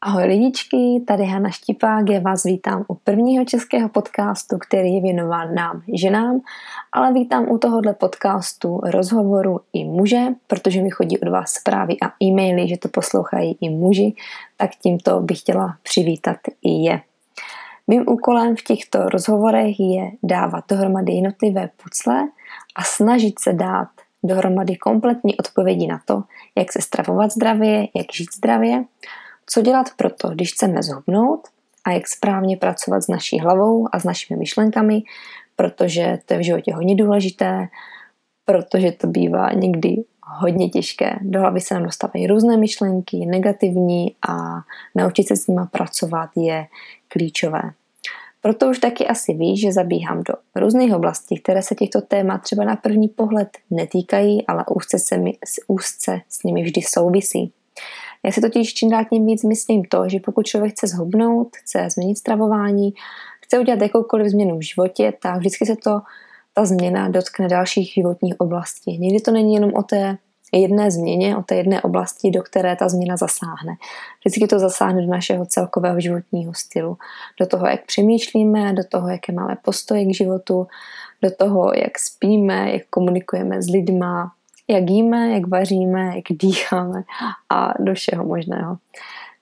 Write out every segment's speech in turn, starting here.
Ahoj lidičky, tady Hana Štipák, já vás vítám u prvního českého podcastu, který je věnován nám, ženám, ale vítám u tohohle podcastu rozhovoru i muže, protože mi chodí od vás zprávy a e-maily, že to poslouchají i muži, tak tímto bych chtěla přivítat i je. Mým úkolem v těchto rozhovorech je dávat dohromady jednotlivé pucle a snažit se dát dohromady kompletní odpovědi na to, jak se stravovat zdravě, jak žít zdravě, co dělat proto, když chceme zhubnout a jak správně pracovat s naší hlavou a s našimi myšlenkami, protože to je v životě hodně důležité, protože to bývá někdy hodně těžké. Do hlavy se nám dostávají různé myšlenky, negativní a naučit se s nimi pracovat je klíčové. Proto už taky asi víš, že zabíhám do různých oblastí, které se těchto témat třeba na první pohled netýkají, ale úzce, se mi, úzce s nimi vždy souvisí. Já si totiž čím dál tím víc myslím to, že pokud člověk chce zhubnout, chce změnit stravování, chce udělat jakoukoliv změnu v životě, tak vždycky se to ta změna dotkne dalších životních oblastí. Někdy to není jenom o té jedné změně, o té jedné oblasti, do které ta změna zasáhne. Vždycky to zasáhne do našeho celkového životního stylu, do toho, jak přemýšlíme, do toho, jaké máme postoje k životu, do toho, jak spíme, jak komunikujeme s lidma, jak jíme, jak vaříme, jak dýcháme a do všeho možného.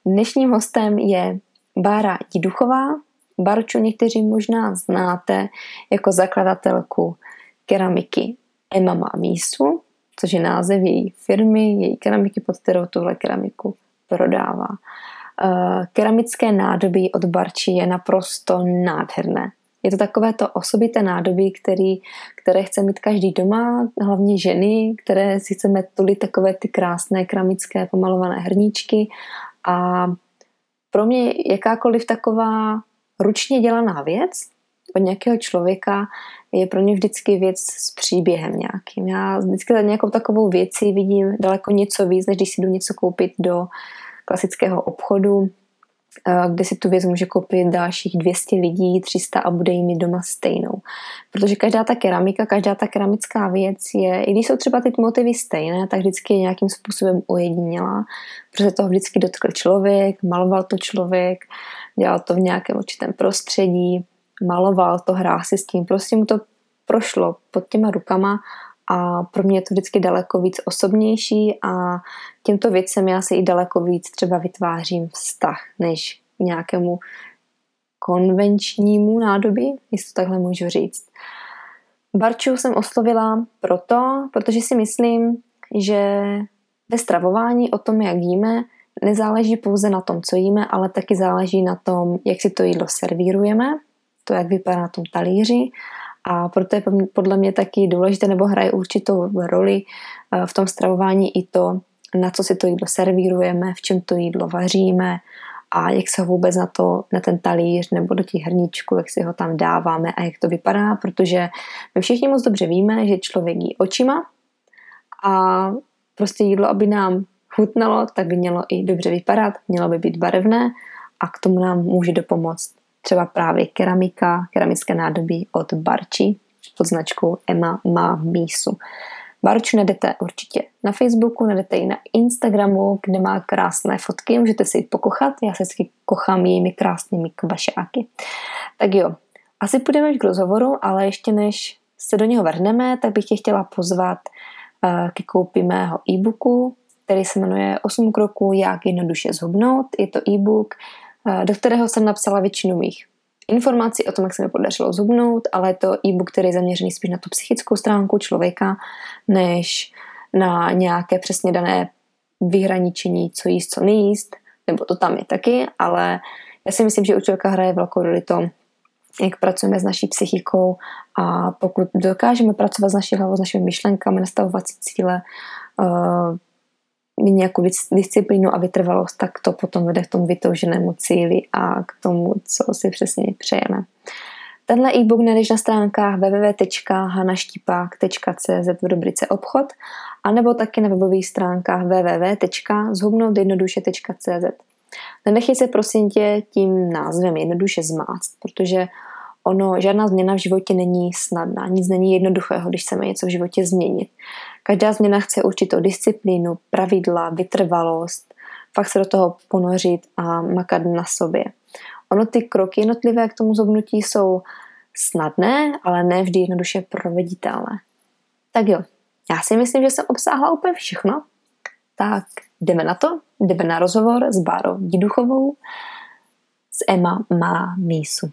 Dnešním hostem je Bára Diduchová. Barču někteří možná znáte jako zakladatelku keramiky Emma má mísu, což je název její firmy, její keramiky, pod kterou tuhle keramiku prodává. Eh, keramické nádobí od Barči je naprosto nádherné. Je to takové to osobité nádobí, který, které chce mít každý doma, hlavně ženy, které si chceme tulit takové ty krásné keramické pomalované hrníčky a pro mě jakákoliv taková ručně dělaná věc od nějakého člověka je pro mě vždycky věc s příběhem nějakým. Já vždycky za nějakou takovou věci vidím daleko něco víc, než když si jdu něco koupit do klasického obchodu, kde si tu věc může koupit dalších 200 lidí, 300 a bude jim doma stejnou. Protože každá ta keramika, každá ta keramická věc je, i když jsou třeba ty motivy stejné, tak vždycky je nějakým způsobem ojedinělá, protože toho vždycky dotkl člověk, maloval to člověk, dělal to v nějakém určitém prostředí, maloval to, hrál si s tím, prostě mu to prošlo pod těma rukama a pro mě je to vždycky daleko víc osobnější a těmto věcem já si i daleko víc třeba vytvářím vztah, než nějakému konvenčnímu nádobí, jestli to takhle můžu říct. Barču jsem oslovila proto, protože si myslím, že ve stravování o tom, jak jíme, nezáleží pouze na tom, co jíme, ale taky záleží na tom, jak si to jídlo servírujeme, to, jak vypadá na tom talíři a proto je podle mě taky důležité nebo hraje určitou roli eh, v tom stravování i to, na co si to jídlo servírujeme, v čem to jídlo vaříme a jak se ho vůbec na, to, na ten talíř nebo do těch hrníčků, jak si ho tam dáváme a jak to vypadá, protože my všichni moc dobře víme, že člověk jí očima a prostě jídlo, aby nám chutnalo, tak by mělo i dobře vypadat, mělo by být barevné a k tomu nám může dopomoct třeba právě keramika, keramické nádobí od Barči pod značkou Emma má mísu. Barču najdete určitě na Facebooku, najdete i na Instagramu, kde má krásné fotky, můžete si jít pokochat, já se vždycky kochám jejími krásnými kvašáky. Tak jo, asi půjdeme k rozhovoru, ale ještě než se do něho vrhneme, tak bych tě chtěla pozvat uh, ke koupi mého e-booku, který se jmenuje 8 kroků, jak jednoduše zhubnout. Je to e-book, do kterého jsem napsala většinu mých informací o tom, jak se mi podařilo zubnout, ale je to e-book, který je zaměřený spíš na tu psychickou stránku člověka, než na nějaké přesně dané vyhraničení, co jíst, co nejíst, nebo to tam je taky, ale já si myslím, že u člověka hraje velkou roli to, jak pracujeme s naší psychikou a pokud dokážeme pracovat s naší hlavou, s našimi myšlenkami, nastavovat si cíle, uh, mít nějakou disciplínu a vytrvalost, tak to potom vede k tomu vytouženému cíli a k tomu, co si přesně přejeme. Tenhle e-book najdeš na stránkách www.hanaštipák.cz v rubrice obchod a nebo taky na webových stránkách www.zhubnoutjednoduše.cz Nenechej se prosím tě tím názvem jednoduše zmást, protože ono, žádná změna v životě není snadná, nic není jednoduchého, když chceme něco v životě změnit. Každá změna chce určitou disciplínu, pravidla, vytrvalost, fakt se do toho ponořit a makat na sobě. Ono ty kroky jednotlivé k tomu zobnutí jsou snadné, ale ne vždy jednoduše proveditelné. Tak jo, já si myslím, že jsem obsáhla úplně všechno. Tak jdeme na to, jdeme na rozhovor s Bárou Diduchovou z Emma má mísu.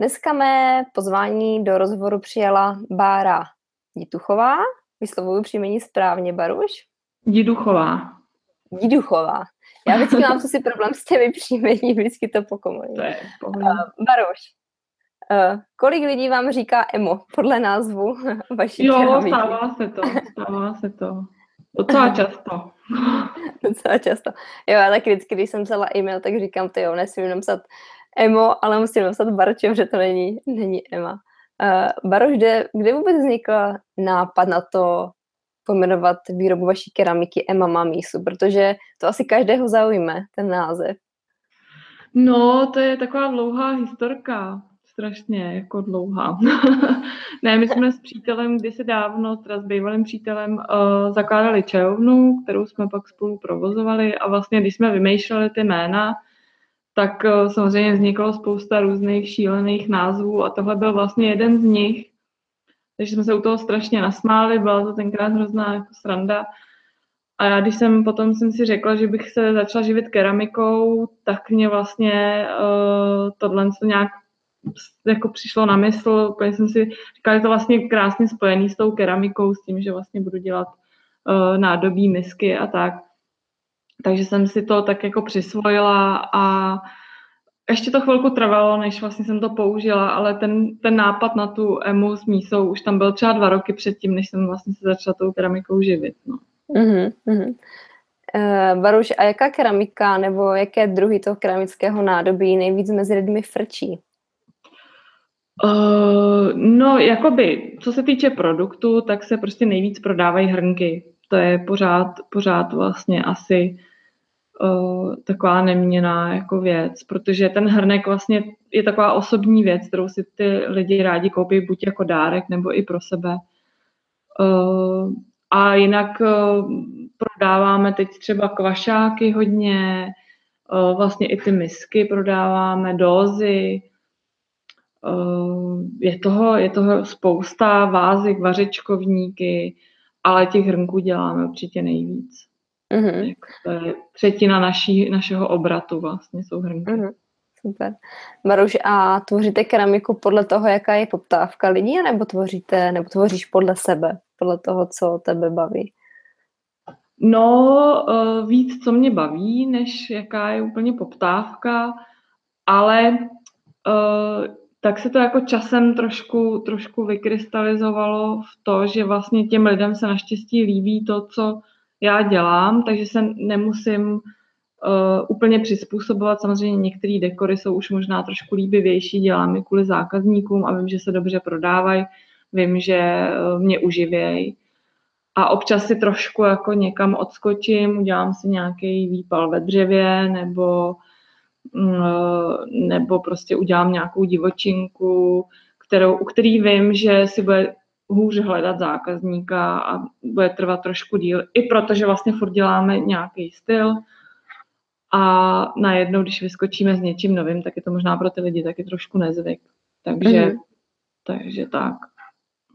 Dneska mé pozvání do rozhovoru přijela Bára Dituchová. Vyslovuju příjmení správně, Baruš? Diduchová. Diduchová. Já vždycky mám si problém s těmi příjmení, vždycky to pokomuji. To je uh, Baruš, uh, kolik lidí vám říká emo podle názvu vaší Jo, keramiky? stává se to, stává se to. Docela často. Docela často. Jo, já taky vždycky, když jsem psala e-mail, tak říkám, ty jo, nesmím napsat Emo, ale musím napsat Barčem, že to není, není Emma. Uh, Baroš, kde, kde vůbec vznikl nápad na to pojmenovat výrobu vaší keramiky Emma Mamísu, protože to asi každého zaujme, ten název. No, to je taková dlouhá historka, strašně jako dlouhá. ne, my jsme s přítelem kdysi dávno, teda s bývalým přítelem, uh, zakládali čajovnu, kterou jsme pak spolu provozovali a vlastně, když jsme vymýšleli ty jména, tak eh, samozřejmě vzniklo spousta různých šílených názvů a tohle byl vlastně jeden z nich. Takže jsme se u toho strašně nasmáli, byla to tenkrát hrozná jako sranda. A já, když jsem potom jsem si řekla, že bych se začala živit keramikou, tak mě vlastně uh, tohle to nějak jako přišlo na mysl, úplně jsem si říkala, že to vlastně krásně spojený s tou keramikou, s tím, že vlastně budu dělat uh, nádobí, misky a tak. Takže jsem si to tak jako přisvojila a ještě to chvilku trvalo, než vlastně jsem to použila, ale ten, ten nápad na tu emu s mísou už tam byl třeba dva roky předtím, než jsem vlastně se začala tou keramikou živit. No. Uh-huh, uh-huh. Uh, Baruš, a jaká keramika nebo jaké druhy toho keramického nádobí nejvíc mezi lidmi frčí? Uh, no, jakoby, co se týče produktu, tak se prostě nejvíc prodávají hrnky. To je pořád, pořád vlastně asi uh, taková neměná jako věc, protože ten hrnek vlastně je taková osobní věc, kterou si ty lidi rádi koupí buď jako dárek, nebo i pro sebe. Uh, a jinak uh, prodáváme teď třeba kvašáky hodně, vlastně i ty misky prodáváme, dózy, je toho, je toho spousta, vázy, vařečkovníky, ale těch hrnků děláme určitě nejvíc. Mm-hmm. To je třetina naší, našeho obratu vlastně jsou hrnky. Mm-hmm. Super. Maruš, a tvoříte keramiku podle toho, jaká je poptávka lidí, nebo tvoříte, nebo tvoříš podle sebe, podle toho, co tebe baví? No, uh, víc, co mě baví, než jaká je úplně poptávka, ale uh, tak se to jako časem trošku, trošku vykrystalizovalo v to, že vlastně těm lidem se naštěstí líbí to, co já dělám, takže se nemusím uh, úplně přizpůsobovat. Samozřejmě některé dekory jsou už možná trošku líbivější, dělám je kvůli zákazníkům a vím, že se dobře prodávají, vím, že uh, mě uživějí. A občas si trošku jako někam odskočím, udělám si nějaký výpal ve dřevě nebo, uh, nebo prostě udělám nějakou divočinku, kterou, u který vím, že si bude hůř hledat zákazníka a bude trvat trošku díl. I protože vlastně furt děláme nějaký styl a najednou, když vyskočíme s něčím novým, tak je to možná pro ty lidi taky trošku nezvyk. Takže, mm-hmm. takže tak.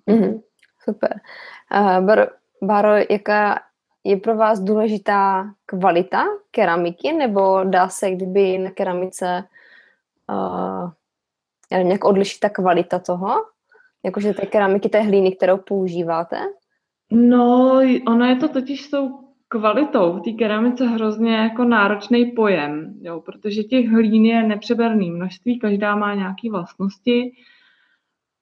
Mm-hmm. Super. Uh, Baro, Baro, jaká je pro vás důležitá kvalita keramiky, nebo dá se, kdyby na keramice uh, nějak odlišit ta kvalita toho? Jakože té keramiky, té hlíny, kterou používáte? No, ono je to totiž jsou kvalitou v té keramice hrozně jako náročný pojem, jo, protože těch hlín je nepřeberný množství, každá má nějaké vlastnosti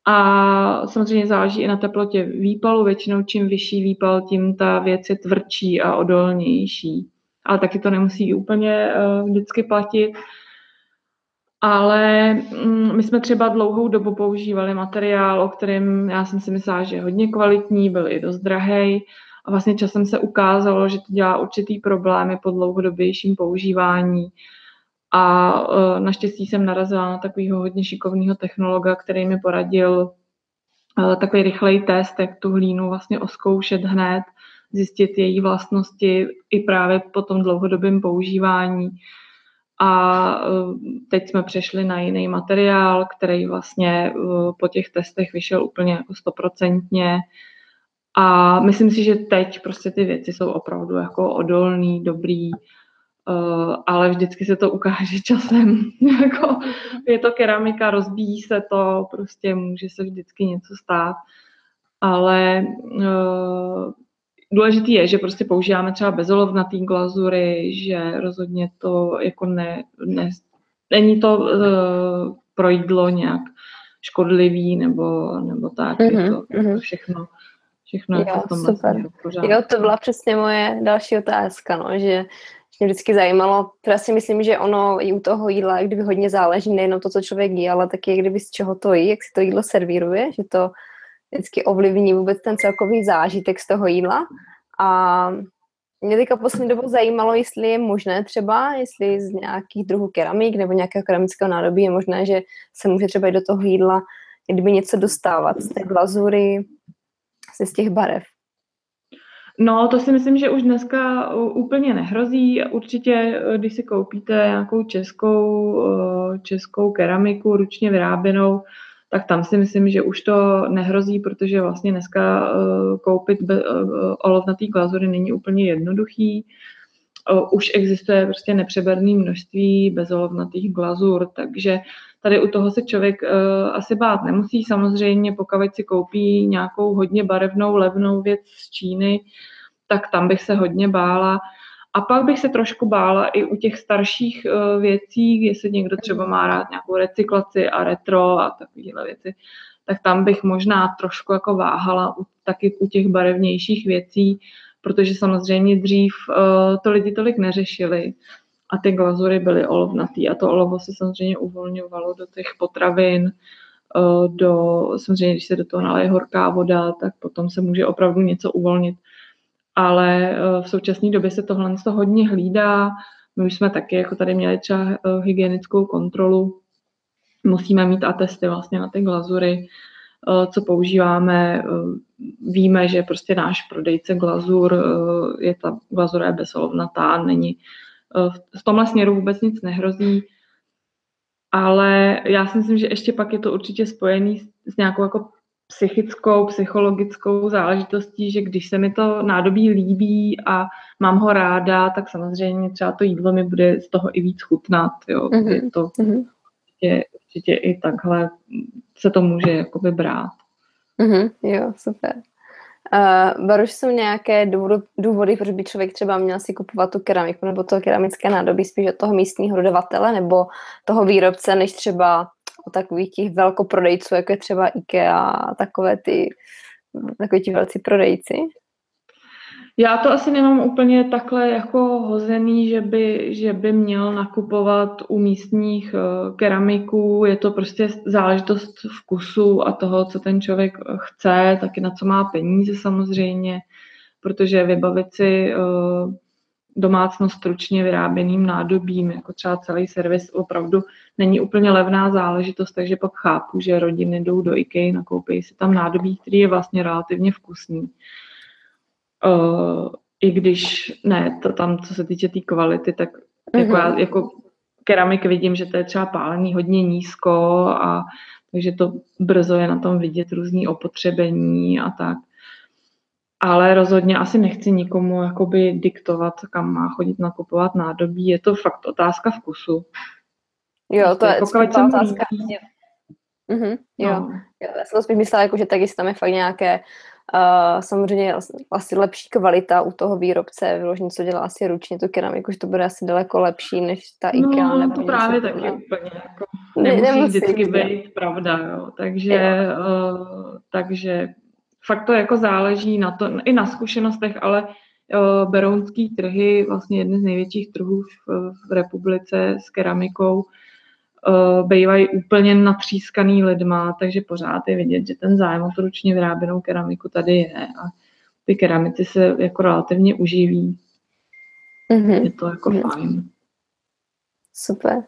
a samozřejmě záleží i na teplotě výpalu. Většinou čím vyšší výpal, tím ta věc je tvrdší a odolnější. Ale taky to nemusí úplně uh, vždycky platit. Ale mm, my jsme třeba dlouhou dobu používali materiál, o kterém já jsem si myslela, že je hodně kvalitní, byl i dost drahý. A vlastně časem se ukázalo, že to dělá určitý problémy po dlouhodobějším používání. A uh, naštěstí jsem narazila na takového hodně šikovného technologa, který mi poradil uh, takový rychlej test, jak tu hlínu vlastně oskoušet hned, zjistit její vlastnosti i právě po tom dlouhodobém používání. A uh, teď jsme přešli na jiný materiál, který vlastně po těch testech vyšel úplně jako stoprocentně. A myslím si, že teď prostě ty věci jsou opravdu jako odolný, dobrý, Uh, ale vždycky se to ukáže časem. jako, je to keramika, rozbíjí se to, prostě může se vždycky něco stát. Ale důležitý je, že prostě používáme třeba bezolovnatý glazury, že rozhodně to jako ne, ne není to uh, pro jídlo nějak škodlivý nebo, nebo tak. Mm-hmm, je to, mm-hmm. to všechno všechno jo, jako super. Jo, to byla přesně moje další otázka, no, že mě vždycky zajímalo. Já si myslím, že ono i u toho jídla, kdyby hodně záleží nejenom to, co člověk jí, ale taky kdyby z čeho to jí, jak si to jídlo servíruje, že to vždycky ovlivní vůbec ten celkový zážitek z toho jídla. A mě teďka poslední dobou zajímalo, jestli je možné třeba, jestli z nějakých druhů keramik nebo nějakého keramického nádobí je možné, že se může třeba i do toho jídla kdyby něco dostávat z té glazury, z těch barev. No, to si myslím, že už dneska úplně nehrozí. Určitě, eh, když si koupíte nějakou českou, eh, českou keramiku ručně vyráběnou, tak tam si myslím, že už to nehrozí, protože vlastně dneska eh, koupit olovnatý glazury není úplně jednoduchý. Už existuje prostě nepřeberné množství bezolovnatých glazur, takže tady u toho se člověk asi bát nemusí. Samozřejmě, pokud si koupí nějakou hodně barevnou, levnou věc z Číny, tak tam bych se hodně bála. A pak bych se trošku bála i u těch starších uh, věcí, jestli někdo třeba má rád nějakou recyklaci a retro a takovéhle věci, tak tam bych možná trošku jako váhala u, taky u těch barevnějších věcí, protože samozřejmě dřív uh, to lidi tolik neřešili a ty glazury byly olovnatý a to olovo se samozřejmě uvolňovalo do těch potravin, uh, do, samozřejmě když se do toho naleje horká voda, tak potom se může opravdu něco uvolnit ale eh, v současné době se tohle hodně hlídá. My už jsme taky jako tady měli třeba eh, hygienickou kontrolu. Musíme mít atesty vlastně na ty glazury, eh, co používáme. Víme, že prostě náš prodejce glazur, je ta glazura je bezolovnatá, není v tomhle směru vůbec nic nehrozí. Ale já si myslím, že ještě pak je to určitě spojený s nějakou jako psychickou, psychologickou záležitostí, že když se mi to nádobí líbí a mám ho ráda, tak samozřejmě třeba to jídlo mi bude z toho i víc chutnat. Jo. Mm-hmm. Je to mm-hmm. určitě, určitě i takhle se to může jakoby brát. Mm-hmm. Jo, super. Uh, Baruš, jsou nějaké důvody, důvody, proč by člověk třeba měl si kupovat tu keramiku nebo to keramické nádobí spíš od toho místního dodavatele nebo toho výrobce, než třeba o takových těch velkoprodejců, jako je třeba IKEA a takové ty, takový ti velcí prodejci? Já to asi nemám úplně takhle jako hozený, že by, že by měl nakupovat u místních uh, keramiků. Je to prostě záležitost vkusu a toho, co ten člověk chce, taky na co má peníze samozřejmě, protože vybavit si uh, domácnost stručně vyráběným nádobím, jako třeba celý servis opravdu není úplně levná záležitost, takže pak chápu, že rodiny jdou do IKEA, nakoupí si tam nádobí, který je vlastně relativně vkusný. Uh, I když ne, to tam, co se týče té tý kvality, tak mm-hmm. jako, já, jako keramik vidím, že to je třeba pálený hodně nízko a takže to brzo je na tom vidět různý opotřebení a tak ale rozhodně asi nechci nikomu jakoby diktovat, kam má chodit nakupovat nádobí. Je to fakt otázka vkusu. Jo, to je jako otázka. Mhm, jo. No. jo. Já jsem to spíš myslela, jako, že taky tam je fakt nějaké Uh, samozřejmě asi lepší kvalita u toho výrobce, vyložení, co dělá asi ručně tu keramiku, že to bude asi daleko lepší než ta IKEA. No, nebo to právě taky úplně jako nemusí, nemusí vždycky být pravda, jo. Takže, uh, takže fakt to jako záleží na to, i na zkušenostech, ale uh, berounský trhy, vlastně jedny z největších trhů v, v republice s keramikou, uh, bývají úplně natřískaný lidma, takže pořád je vidět, že ten zájem o ručně vyráběnou keramiku tady je a ty keramici se jako relativně uživí. Mm-hmm. Je to jako mm-hmm. fajn. Super.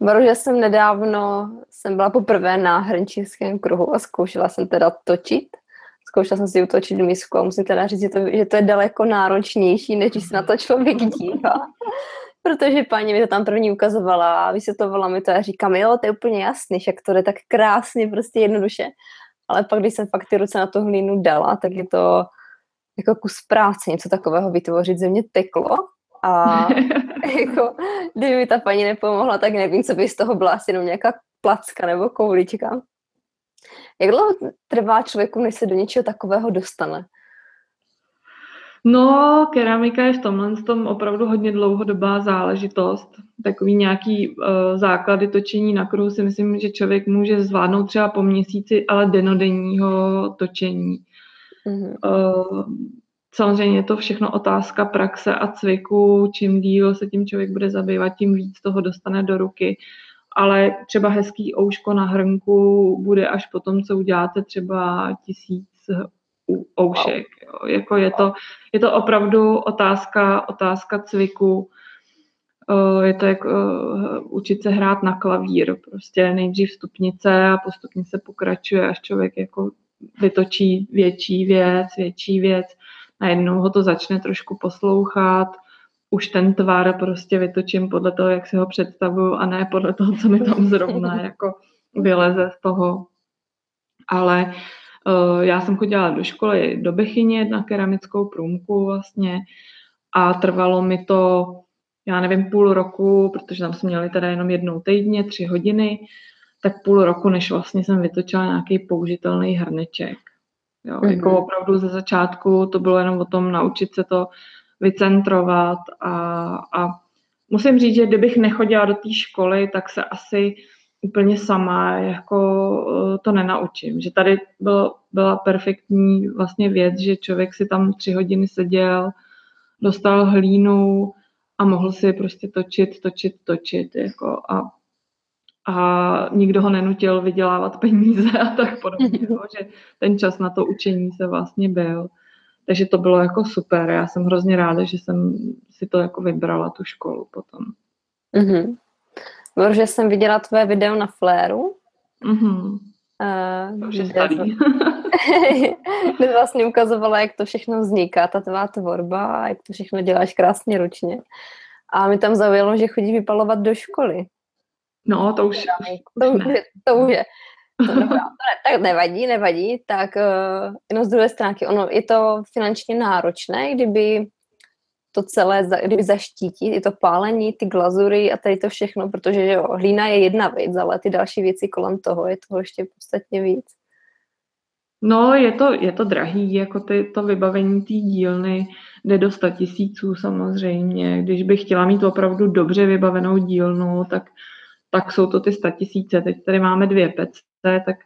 Baru, že jsem nedávno, jsem byla poprvé na hrnčířském kruhu a zkoušela jsem teda točit. Zkoušela jsem si utočit misku a musím teda říct, že to, že to je daleko náročnější, než když se na to člověk dívá. Protože paní mi to tam první ukazovala a vysvětlovala mi to a říkám, jo, to je úplně jasný, jak to jde tak krásně, prostě jednoduše. Ale pak, když jsem fakt ty ruce na tu hlínu dala, tak je to jako kus práce něco takového vytvořit. Ze mě teklo a jako, kdyby mi ta paní nepomohla, tak nevím, co by z toho byla asi jenom nějaká placka nebo koulička. Jak dlouho trvá člověku, než se do něčeho takového dostane? No, keramika je v tomhle tom opravdu hodně dlouhodobá záležitost. Takový nějaký uh, základy točení na kruhu si myslím, že člověk může zvládnout třeba po měsíci, ale denodenního točení. Mm-hmm. Uh, samozřejmě je to všechno otázka praxe a cviku. Čím díl se tím člověk bude zabývat, tím víc toho dostane do ruky. Ale třeba hezký ouško na hrnku bude až po tom, co uděláte třeba tisíc oušek. Jo. Jako je, to, je to opravdu otázka, otázka cviku. Je to jak učit se hrát na klavír. Prostě nejdřív stupnice a postupně se pokračuje, až člověk jako vytočí větší věc, větší věc. Najednou ho to začne trošku poslouchat, už ten tvar prostě vytočím podle toho, jak si ho představuju a ne podle toho, co mi tam zrovna jako vyleze z toho. Ale Eh, já jsem chodila do školy do Bechyně na keramickou průmku vlastně a trvalo mi to, já nevím, půl roku, protože tam jsme měli teda jenom jednou týdně, tři hodiny, tak půl roku, než vlastně jsem vytočila nějaký použitelný hrneček. Jo, mm-hmm. Jako opravdu ze začátku to bylo jenom o tom naučit se to vycentrovat a, a musím říct, že kdybych nechodila do té školy, tak se asi úplně sama jako eh, to nenaučím. Že tady bylo, byla perfektní vlastně věc, že člověk si tam tři hodiny seděl, dostal hlínu a mohl si prostě točit, točit, točit. Jako a, a nikdo ho nenutil vydělávat peníze a tak podobně. Jako, že ten čas na to učení se vlastně byl. Takže to bylo jako super. Já jsem hrozně ráda, že jsem si to jako vybrala, tu školu potom. Mm-hmm. Protože jsem viděla tvé video na Fléru. Mm-hmm. Uh, to kde, kde vlastně ukazovala, jak to všechno vzniká, ta tvá tvorba jak to všechno děláš krásně ručně. A mi tam zaujalo, že chodí vypalovat do školy. No, to už, to, už ne. To už je. To, to ne, tak nevadí, nevadí. Tak uh, jenom z druhé stránky, ono je to finančně náročné, kdyby to celé, kdyby zaštítit, i to pálení, ty glazury a tady to všechno, protože jo, hlína je jedna věc, ale ty další věci kolem toho je toho ještě podstatně víc. No, je to, je to drahý, jako ty, to vybavení té dílny jde do 100 tisíců samozřejmě. Když bych chtěla mít opravdu dobře vybavenou dílnu, tak, tak jsou to ty 100 tisíce. Teď tady máme dvě pece, tak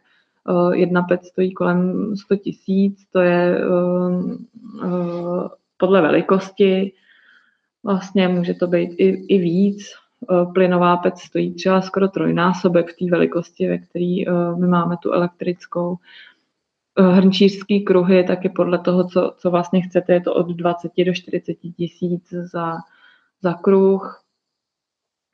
uh, jedna pec stojí kolem 100 tisíc, to je uh, uh, podle velikosti. Vlastně může to být i, i víc. Eh, plynová pec stojí třeba skoro trojnásobek té velikosti, ve které eh, my máme tu elektrickou. Eh, hrnčířský kruhy, taky podle toho, co, co vlastně chcete, je to od 20 do 40 tisíc za, za kruh.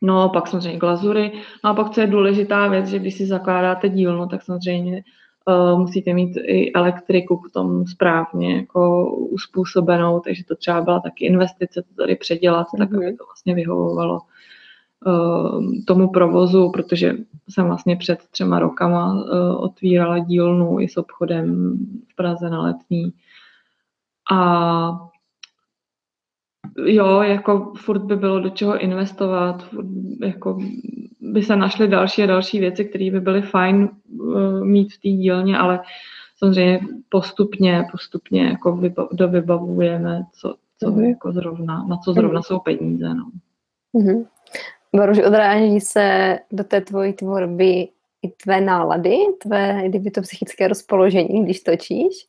No, pak samozřejmě glazury. No a pak, co je důležitá věc, že když si zakládáte dílnu, tak samozřejmě uh, musíte mít i elektriku k tomu správně jako uspůsobenou, takže to třeba byla taky investice to tady předělat, mm-hmm. tak aby mhm. to vlastně vyhovovalo uh, tomu provozu, protože jsem vlastně před třema rokama uh, otvírala dílnu i s obchodem v Praze na letní. A jo, jako furt by bylo do čeho investovat, furt, jako by se našly další a další věci, které by byly fajn uh, mít v té dílně, ale samozřejmě postupně, postupně jako vyba, dovybavujeme, co, co mm-hmm. jako zrovna, na co zrovna mm-hmm. jsou peníze. No. Mm-hmm. Boruž, odráží se do té tvojí tvorby i tvé nálady, tvé, kdyby to psychické rozpoložení, když točíš?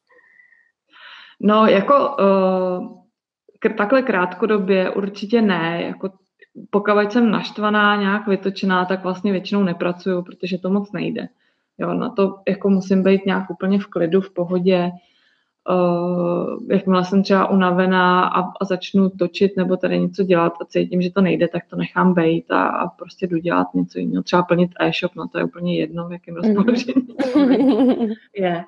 No, jako uh, takhle krátkodobě určitě ne. Jako pokud jsem naštvaná, nějak vytočená, tak vlastně většinou nepracuju, protože to moc nejde. Jo, na to jako musím být nějak úplně v klidu, v pohodě. Uh, jakmile jsem třeba unavená a, a začnu točit nebo tady něco dělat a cítím, že to nejde, tak to nechám bejt a, a prostě jdu dělat něco jiného. Třeba plnit e-shop, no to je úplně jedno, v jakém mhm. rozpoložení je.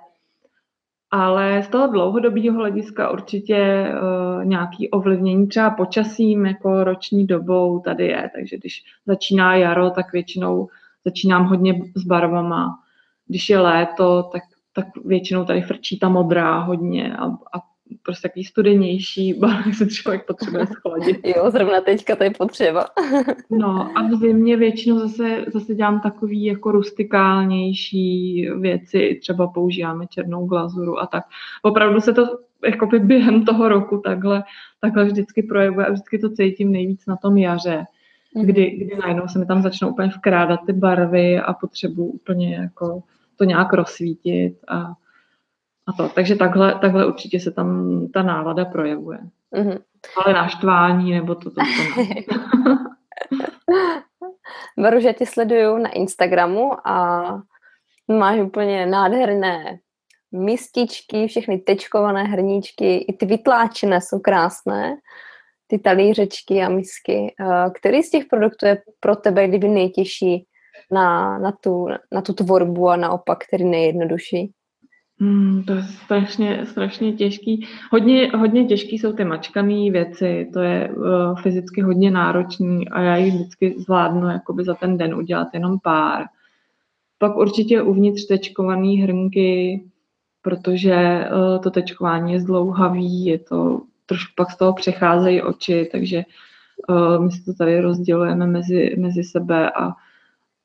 Ale z toho dlouhodobého hlediska určitě uh, nějaký ovlivnění třeba počasím, jako roční dobou tady je. Takže když začíná jaro, tak většinou začínám hodně s barvama. Když je léto, tak, tak většinou tady frčí ta modrá hodně a, a prostě takový studenější, barvy se člověk potřebuje schladit. jo, zrovna teďka to je potřeba. no a v zimě většinou zase, zase dělám takový jako rustikálnější věci, třeba používáme černou glazuru a tak. Opravdu se to jako by během toho roku takhle, takhle vždycky projevuje a vždycky to cítím nejvíc na tom jaře, mm. kdy, kdy najednou se mi tam začnou úplně vkrádat ty barvy a potřebuji úplně jako to nějak rozsvítit a a to. Takže takhle, takhle určitě se tam ta nálada projevuje. Mm-hmm. Ale naštvání nebo to, to, to Baru, že tě sleduju na Instagramu a máš úplně nádherné mističky, všechny tečkované hrníčky, i ty vytláčené jsou krásné, ty talířečky a misky. Eh, který z těch produktů je pro tebe kdyby nejtěžší na, na, tu, na tu tvorbu a naopak který nejjednodušší? Hmm, to je strašně, strašně těžký. Hodně, hodně těžký jsou ty mačkané věci, to je uh, fyzicky hodně náročný a já jich vždycky zvládnu jakoby za ten den udělat jenom pár. Pak určitě uvnitř tečkované hrnky, protože uh, to tečkování je zdlouhavý, je to trošku pak z toho přecházejí oči, takže uh, my si to tady rozdělujeme mezi, mezi sebe a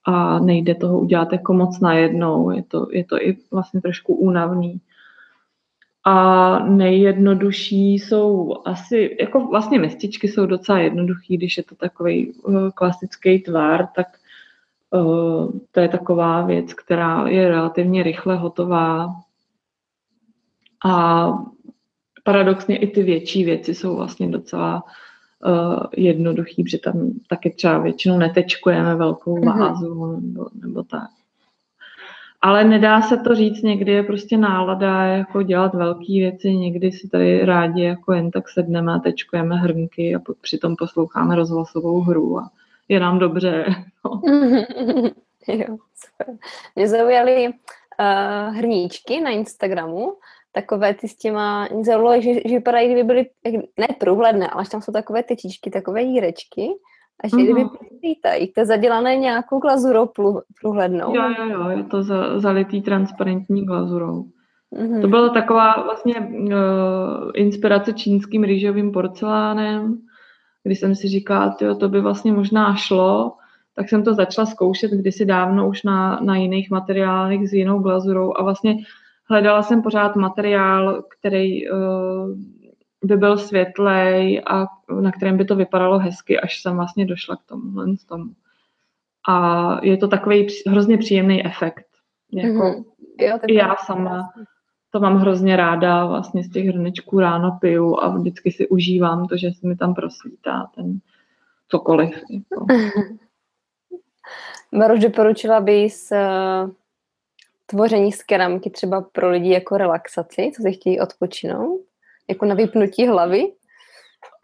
a nejde toho udělat jako moc najednou. Je to, je to i vlastně trošku únavný. A nejjednodušší jsou asi, jako vlastně mestičky jsou docela jednoduchý, když je to takový uh, klasický tvar, tak uh, to je taková věc, která je relativně rychle hotová. A paradoxně i ty větší věci jsou vlastně docela uh, jednoduchý, protože tam taky třeba většinou netečkujeme velkou mhm. vázu mm-hmm. nebo, nebo tak. Ale nedá se to říct, někdy je prostě nálada jako dělat velké věci, někdy si tady rádi jako jen tak sedneme a tečkujeme hrnky a přitom posloucháme rozhlasovou hru a je nám dobře. No. jo, super. Mě zaujaly uh, hrníčky na Instagramu, takové ty s těma, zaujalo, že, že vypadají, kdyby byly, ne průhledné, ale tam jsou takové tyčičky, takové jírečky, a že kdyby lítají, to je zadělané nějakou glazurou průhlednou. Jo, jo, jo, je to za, zalitý transparentní glazurou. Uh-huh. To byla taková vlastně uh, inspirace čínským rýžovým porcelánem, kdy jsem si říkala, tyjo, to by vlastně možná šlo, tak jsem to začala zkoušet kdysi dávno už na, na jiných materiálech s jinou glazurou a vlastně hledala jsem pořád materiál, který uh, by byl světlej a na kterém by to vypadalo hezky, až jsem vlastně došla k tomuhle tomu. A je to takový hrozně příjemný efekt. Jako, mm-hmm. jo, já sama to mám hrozně ráda, vlastně z těch hrnečků ráno piju a vždycky si užívám to, že se mi tam prosvítá ten cokoliv. Jako. Maruš, doporučila bys uh tvoření z keramky třeba pro lidi jako relaxaci, co si chtějí odpočinout? Jako na vypnutí hlavy?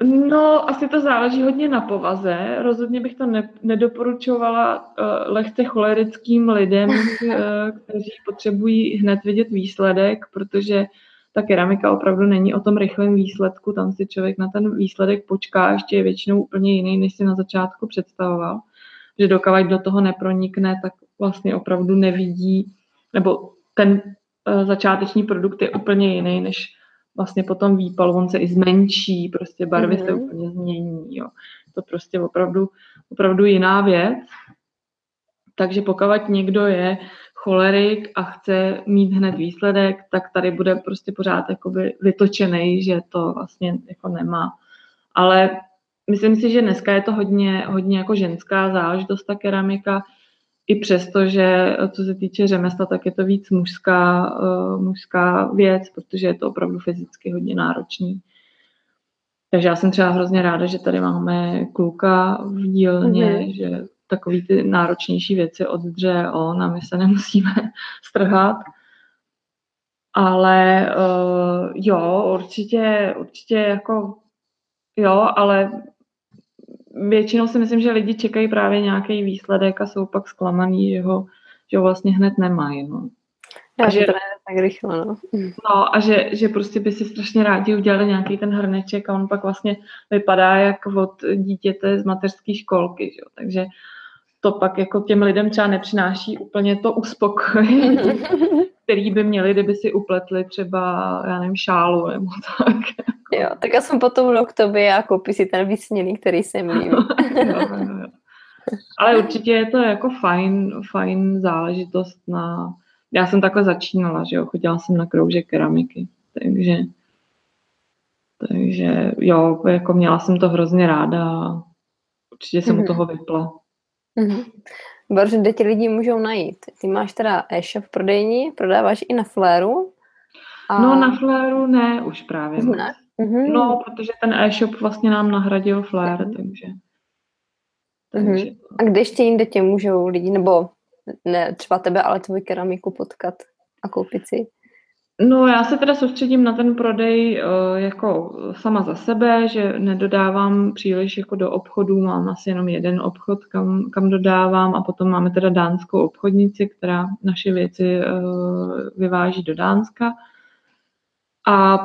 No, asi to záleží hodně na povaze. Rozhodně bych to ne, nedoporučovala uh, lehce cholerickým lidem, uh, kteří potřebují hned vidět výsledek, protože ta keramika opravdu není o tom rychlém výsledku, tam si člověk na ten výsledek počká, ještě je většinou úplně jiný, než si na začátku představoval. Že dokavať do toho nepronikne, tak vlastně opravdu nevidí nebo ten uh, začáteční produkt je úplně jiný, než vlastně potom výpal, on se i zmenší, prostě barvy mm-hmm. se mhm. úplně změní, jo. To prostě opravdu, opravdu jiná věc. Takže pokud někdo je cholerik a chce mít hned výsledek, tak tady bude prostě pořád jakoby vytočený, že to vlastně jako nemá. Ale myslím si, že dneska je to hodně, hodně jako ženská záležitost, ta keramika, i přesto, že co se týče řemesla, tak je to víc mužská, uh, mužská věc, protože je to opravdu fyzicky hodně náročný. Takže já jsem třeba hrozně ráda, že tady máme kluka v dílně, mm-hmm. že takový ty náročnější věci oddře on a my se nemusíme strhat. Ale uh, jo, určitě, určitě jako jo, ale většinou si myslím, že lidi čekají právě nějaký výsledek a jsou pak zklamaný, že ho, že ho vlastně hned nemají. No. A že, to tak rychle, no. No a že, že prostě by si strašně rádi udělali nějaký ten hrneček a on pak vlastně vypadá jak od dítěte z mateřské školky, že? takže to pak jako těm lidem třeba nepřináší úplně to uspokojení, který by měli, kdyby si upletli třeba, já nevím, šálu nebo tak. Jo, tak já jsem potom k tobě a koupí si ten vysněný, který jsem mým. Ale určitě je to jako fajn, fajn záležitost na... Já jsem takhle začínala, že jo, chodila jsem na kroužek keramiky, takže takže jo, jako měla jsem to hrozně ráda a určitě jsem mm-hmm. u mhm. toho vypla. Mm-hmm. Bože, kde ti lidi můžou najít? Ty máš teda e-shop prodejní, prodáváš i na Fléru? A... No na Fléru ne, už právě. Ne? Mm-hmm. No, protože ten e-shop vlastně nám nahradil Flare, mm-hmm. takže... takže mm-hmm. A kde ještě jinde tě můžou lidi, nebo ne třeba tebe, ale tvůj keramiku potkat a koupit si? No já se teda soustředím na ten prodej uh, jako sama za sebe, že nedodávám příliš jako do obchodů, mám asi jenom jeden obchod, kam, kam dodávám a potom máme teda dánskou obchodnici, která naše věci uh, vyváží do Dánska. A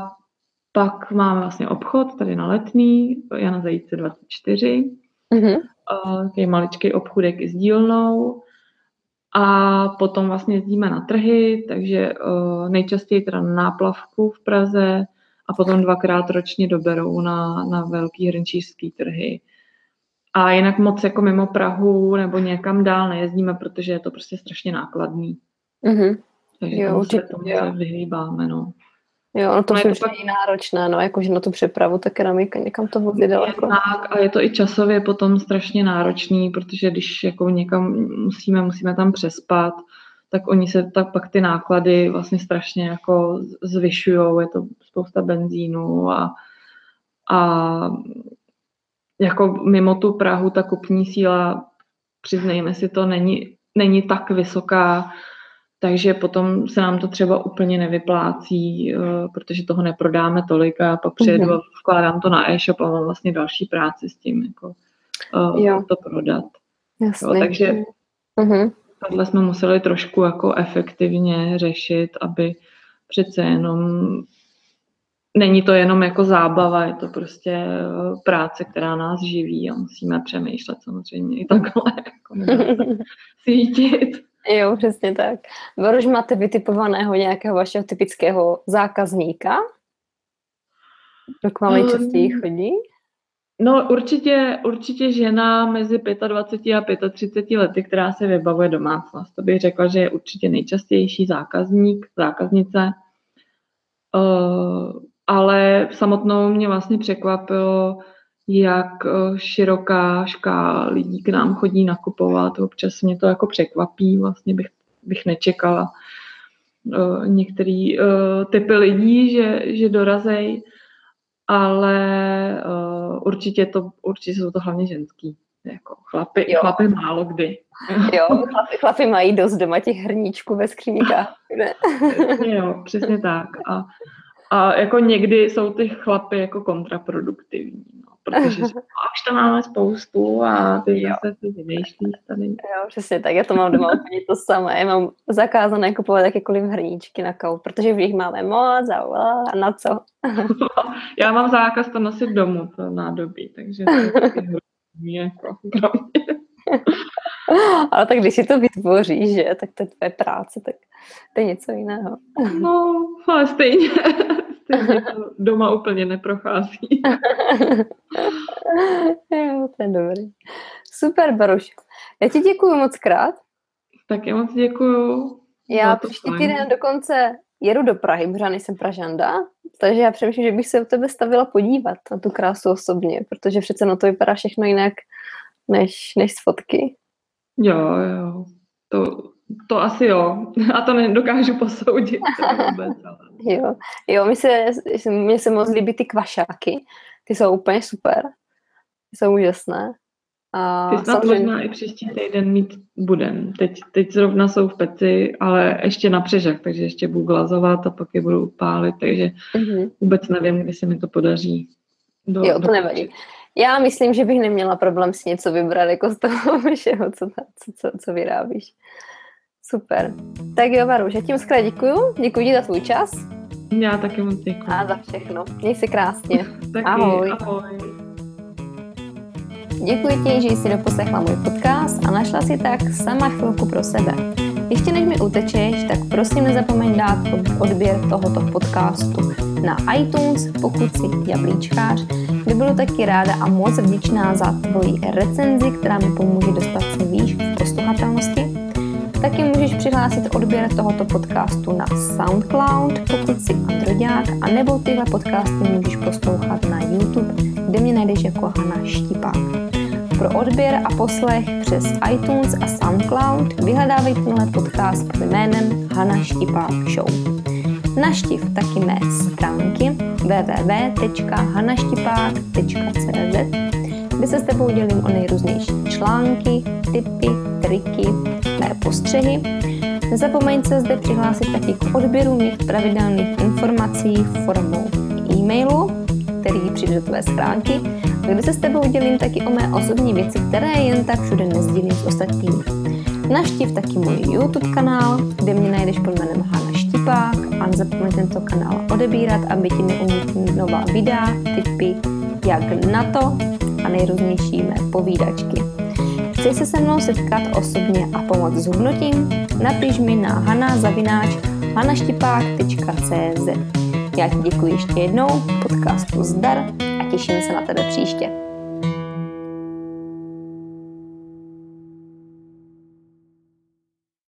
pak máme vlastně obchod tady na Letný, Jana Zajíce 24, mm-hmm. uh, maličký obchůdek i s dílnou. A potom vlastně jezdíme na trhy, takže uh, nejčastěji teda na náplavku v Praze a potom dvakrát ročně doberou na, na velký hrnčířský trhy. A jinak moc jako mimo Prahu nebo někam dál nejezdíme, protože je to prostě strašně nákladný. Mm-hmm. Takže jo, tomu se, tomu se vyhýbáme, no. Jo, ono to no je pak... náročné, no, jakože na tu přepravu ta keramika někam to vozí daleko. Tak, a je to i časově potom strašně náročný, protože když jako někam musíme, musíme tam přespat, tak oni se tak pak ty náklady vlastně strašně jako zvyšují, je to spousta benzínu a, a jako mimo tu Prahu ta kupní síla, přiznejme si to, není, není tak vysoká, takže potom se nám to třeba úplně nevyplácí, eh, protože toho neprodáme tolik a pak přijedu mm-hmm. a vkládám to na e-shop a mám vlastně další práci s tím, jako uh, jo. to prodat. Jo, takže mm-hmm. tohle jsme museli trošku jako efektivně řešit, aby přece jenom není to jenom jako zábava, je to prostě eh, práce, která nás živí a musíme přemýšlet samozřejmě i takhle, jako svítit. Jo, přesně tak. Vy už máte vytipovaného nějakého vašeho typického zákazníka? k vám nejčastěji um, chodí? No určitě, určitě žena mezi 25 a 35 lety, která se vybavuje domácnost. To bych řekla, že je určitě nejčastější zákazník, zákaznice. Uh, ale samotnou mě vlastně překvapilo, jak eh, široká škála lidí k nám chodí nakupovat. Občas mě to jako překvapí, vlastně bych, bych nečekala uh, některý uh, typy lidí, že, že dorazej, ale uh, určitě, to, určitě jsou to hlavně ženský. Jako chlapy, jo. chlapy málo kdy. Jo, chlapy, chlapy mají dost doma těch hrníčků ve skříňkách. jo, přesně tak. A, a jako někdy jsou ty chlapy jako kontraproduktivní protože už to máme spoustu a ty jo. zase si vymýšlíš tady. Jo, přesně tak, já to mám doma úplně to samé. Já mám zakázané kupovat jakékoliv hrníčky na kou, protože v nich máme moc a, a na co. já mám zákaz to nosit domů, to nádobí, takže to je jako Ale tak když si to vytvoříš, že, tak to je tvoje práce, tak to je něco jiného. No, ale stejně stejně to doma úplně neprochází. jo, to je dobrý. Super, Baruš. Já ti děkuji moc krát. Taky moc děkuju. Já příští týden dokonce jedu do Prahy, protože nejsem Pražanda, takže já přemýšlím, že bych se u tebe stavila podívat na tu krásu osobně, protože přece na to vypadá všechno jinak než, než z fotky. Jo, jo. To, to asi jo. A to nedokážu posoudit. To vůbec, ale... jo, jo mi se, mně se moc líbí ty kvašáky. Ty jsou úplně super. Ty jsou úžasné. A Ty snad samozřejmě... možná i příští týden mít budem. Teď, teď zrovna jsou v peci, ale ještě na přežak, takže ještě budu glazovat a pak je budu upálit, takže mm-hmm. vůbec nevím, kdy se mi to podaří. Do, jo, to nevadí. Já myslím, že bych neměla problém si něco vybrat jako z toho všeho, co, co, co, co vyrábíš. Super. Tak jo, Varu, že tím skvěle děkuju. Děkuji ti za tvůj čas. Já taky moc děkuji. A za všechno. Měj se krásně. taky, ahoj. ahoj. Děkuji ti, že jsi doposlechla můj podcast a našla si tak sama chvilku pro sebe. Ještě než mi utečeš, tak prosím nezapomeň dát odběr tohoto podcastu na iTunes, pokud jsi jablíčkář, kde budu taky ráda a moc vděčná za tvoji recenzi, která mi pomůže dostat se výš v posluchatelnosti. Taky můžeš přihlásit odběr tohoto podcastu na SoundCloud, pokud jsi androďák, a nebo tyhle podcasty můžeš poslouchat na YouTube, kde mě najdeš jako Hana Štipák. Pro odběr a poslech přes iTunes a SoundCloud vyhledávej tenhle podcast pod jménem Hana Štipák Show. Naštiv taky mé stránky www.hanaštipák.cz kde se s tebou dělím o nejrůznější články, tipy, triky, mé postřehy. Nezapomeň se zde přihlásit taky k odběru mých pravidelných informací formou e-mailu, který přijde do tvé schránky kde se s tebou dělím taky o mé osobní věci, které jen tak všude nezdílím s ostatními. Naštiv taky můj YouTube kanál, kde mě najdeš pod jménem Hana Štipák a nezapomeň tento kanál odebírat, aby ti neunikly nová videa, tipy, jak na to a nejrůznější mé povídačky. Chceš se se mnou setkat osobně a pomoct s hubnutím? Napiš mi na hanaštipák.cz Já ti děkuji ještě jednou, podcastu zdar těším se na tebe příště.